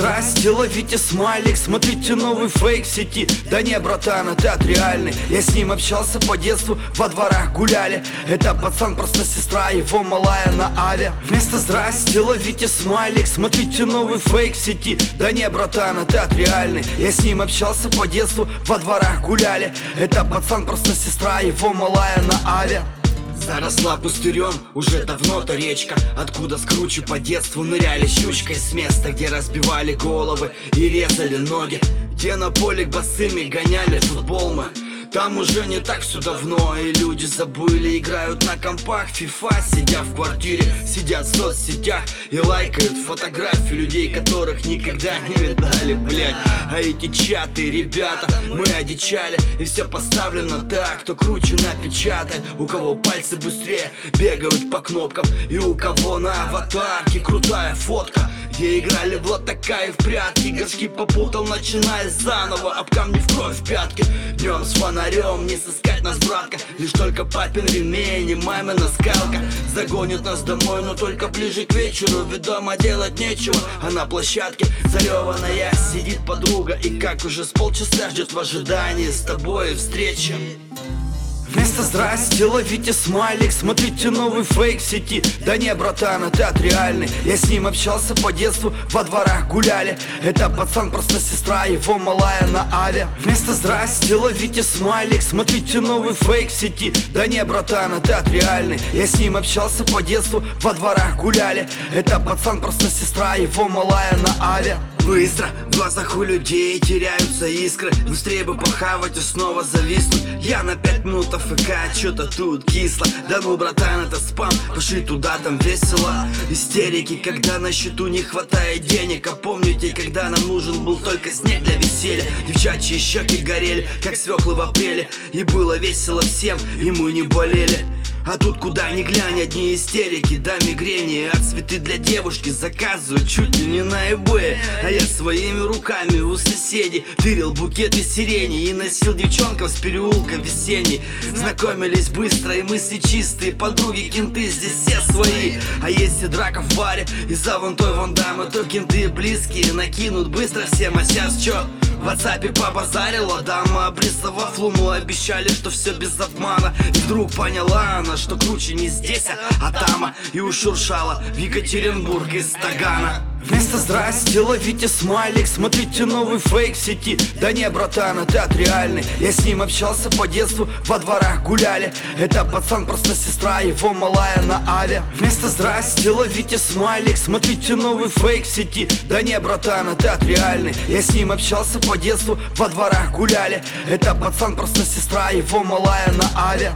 здрасте, ловите смайлик Смотрите новый фейк в сети. Да не, братан, этот реальный Я с ним общался по детству, во дворах гуляли. Это пацан, просто сестра, его малая на авиа Вместо здрасте, ловите смайлик Смотрите новый фейк в сети. Да не, братан, этот реальный Я с ним общался по детству, во дворах гуляли. Это пацан, просто сестра, его малая на авиа Заросла пустырем уже давно-то речка Откуда с круче по детству ныряли щучкой С места, где разбивали головы и резали ноги. Где на поле босыми гоняли футбол мы там уже не так все давно И люди забыли, играют на компах. FIFA, сидя в квартире, сидят в соцсетях И лайкают фотографии людей, которых никогда не видали, блядь. А эти чаты, ребята, мы одичали И все поставлено так, кто круче напечатает У кого пальцы быстрее бегают по кнопкам И у кого на аватарке крутая фотка где играли в лотака и в прятки? Горшки попутал, начиная заново. Об камни в кровь пятки. Днем с фонарем не сыскать нас, братка. Лишь только папин ремень и мамина скалка. Загонит нас домой, но только ближе к вечеру. Ведь дома делать нечего, а на площадке Зареванная сидит подруга. И как уже с полчаса ждет в ожидании С тобой встречи Вместо здрасте ловите смайлик Смотрите новый фейк в сети. Да не, братан, этот реальный. Я с ним общался по детству Во дворах гуляли. Это пацан, просто сестра Его малая на авиа Вместо здрасте ловите смайлик Смотрите новый фейк в сети. Да не, братан, этот реальный. Я с ним общался по детству Во дворах гуляли. Это пацан, просто сестра Его малая на авиа Быстро. В глазах у людей теряются искры. Быстрее бы похавать и снова зависнуть. Я на пять минут АФК, что-то тут кисло. Да ну, братан, это спам, пошли туда, там весело. Истерики, когда на счету не хватает денег. А помните, когда нам нужен был только снег для веселья. Девчачьи щеки горели, как свеклы в апреле. И было весело всем, и мы не болели а тут куда ни глянь, одни истерики, да мигрени. А цветы для девушки заказывают чуть ли не на eBay А я своими руками у соседей тырил букеты сирени И носил девчонкам с переулка весенний. Знакомились быстро и мысли чистые Подруги, кенты, здесь все свои. А если драка в баре из-за вон той вон дамы То кенты близкие накинут быстро всем А сейчас чё? В WhatsApp побазарила дама Обрисовав луну обещали, что все без обмана. И вдруг поняла она, что круче не здесь, а, а там. И ушуршала в Екатеринбург из Тагана Вместо здрасте ловите смайлик Смотрите новый фейк в сети. Да не, братан, этот реальный Я с ним общался по детству Во дворах гуляли. Это пацан, просто сестра Его малая на авиа Вместо здрасте ловите смайлик Смотрите новый фейк в сети. Да не, братан, этот реальный Я с ним общался по детству Во дворах гуляли. Это пацан, просто сестра Его малая на авиа